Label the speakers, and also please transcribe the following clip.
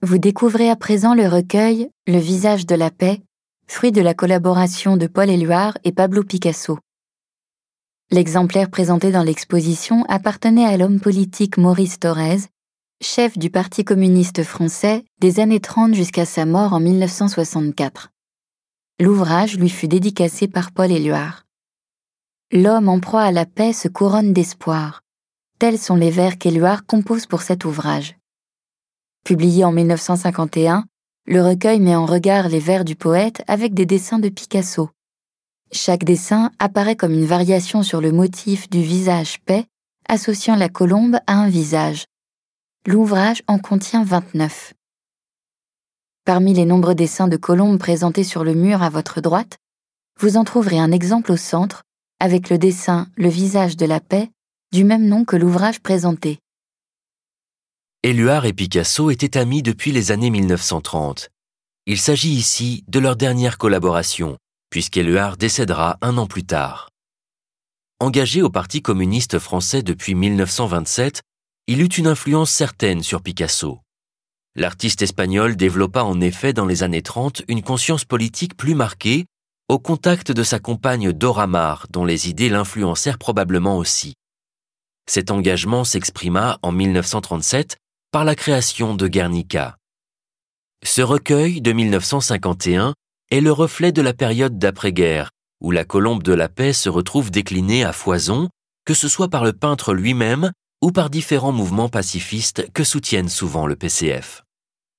Speaker 1: Vous découvrez à présent le recueil Le visage de la paix, fruit de la collaboration de Paul Éluard et Pablo Picasso. L'exemplaire présenté dans l'exposition appartenait à l'homme politique Maurice Thorez, chef du Parti communiste français des années 30 jusqu'à sa mort en 1964. L'ouvrage lui fut dédicacé par Paul Éluard. L'homme en proie à la paix se couronne d'espoir. Tels sont les vers qu'Éluard compose pour cet ouvrage. Publié en 1951, le recueil met en regard les vers du poète avec des dessins de Picasso. Chaque dessin apparaît comme une variation sur le motif du visage paix, associant la colombe à un visage. L'ouvrage en contient 29. Parmi les nombreux dessins de colombes présentés sur le mur à votre droite, vous en trouverez un exemple au centre, avec le dessin Le visage de la paix, du même nom que l'ouvrage présenté.
Speaker 2: Éluard et Picasso étaient amis depuis les années 1930. Il s'agit ici de leur dernière collaboration, puisqu'Éluard décédera un an plus tard. Engagé au Parti communiste français depuis 1927, il eut une influence certaine sur Picasso. L'artiste espagnol développa en effet dans les années 30 une conscience politique plus marquée, au contact de sa compagne Dora Maar, dont les idées l'influencèrent probablement aussi. Cet engagement s'exprima en 1937 par la création de Guernica. Ce recueil de 1951 est le reflet de la période d'après-guerre, où la colombe de la paix se retrouve déclinée à foison, que ce soit par le peintre lui-même ou par différents mouvements pacifistes que soutiennent souvent le PCF.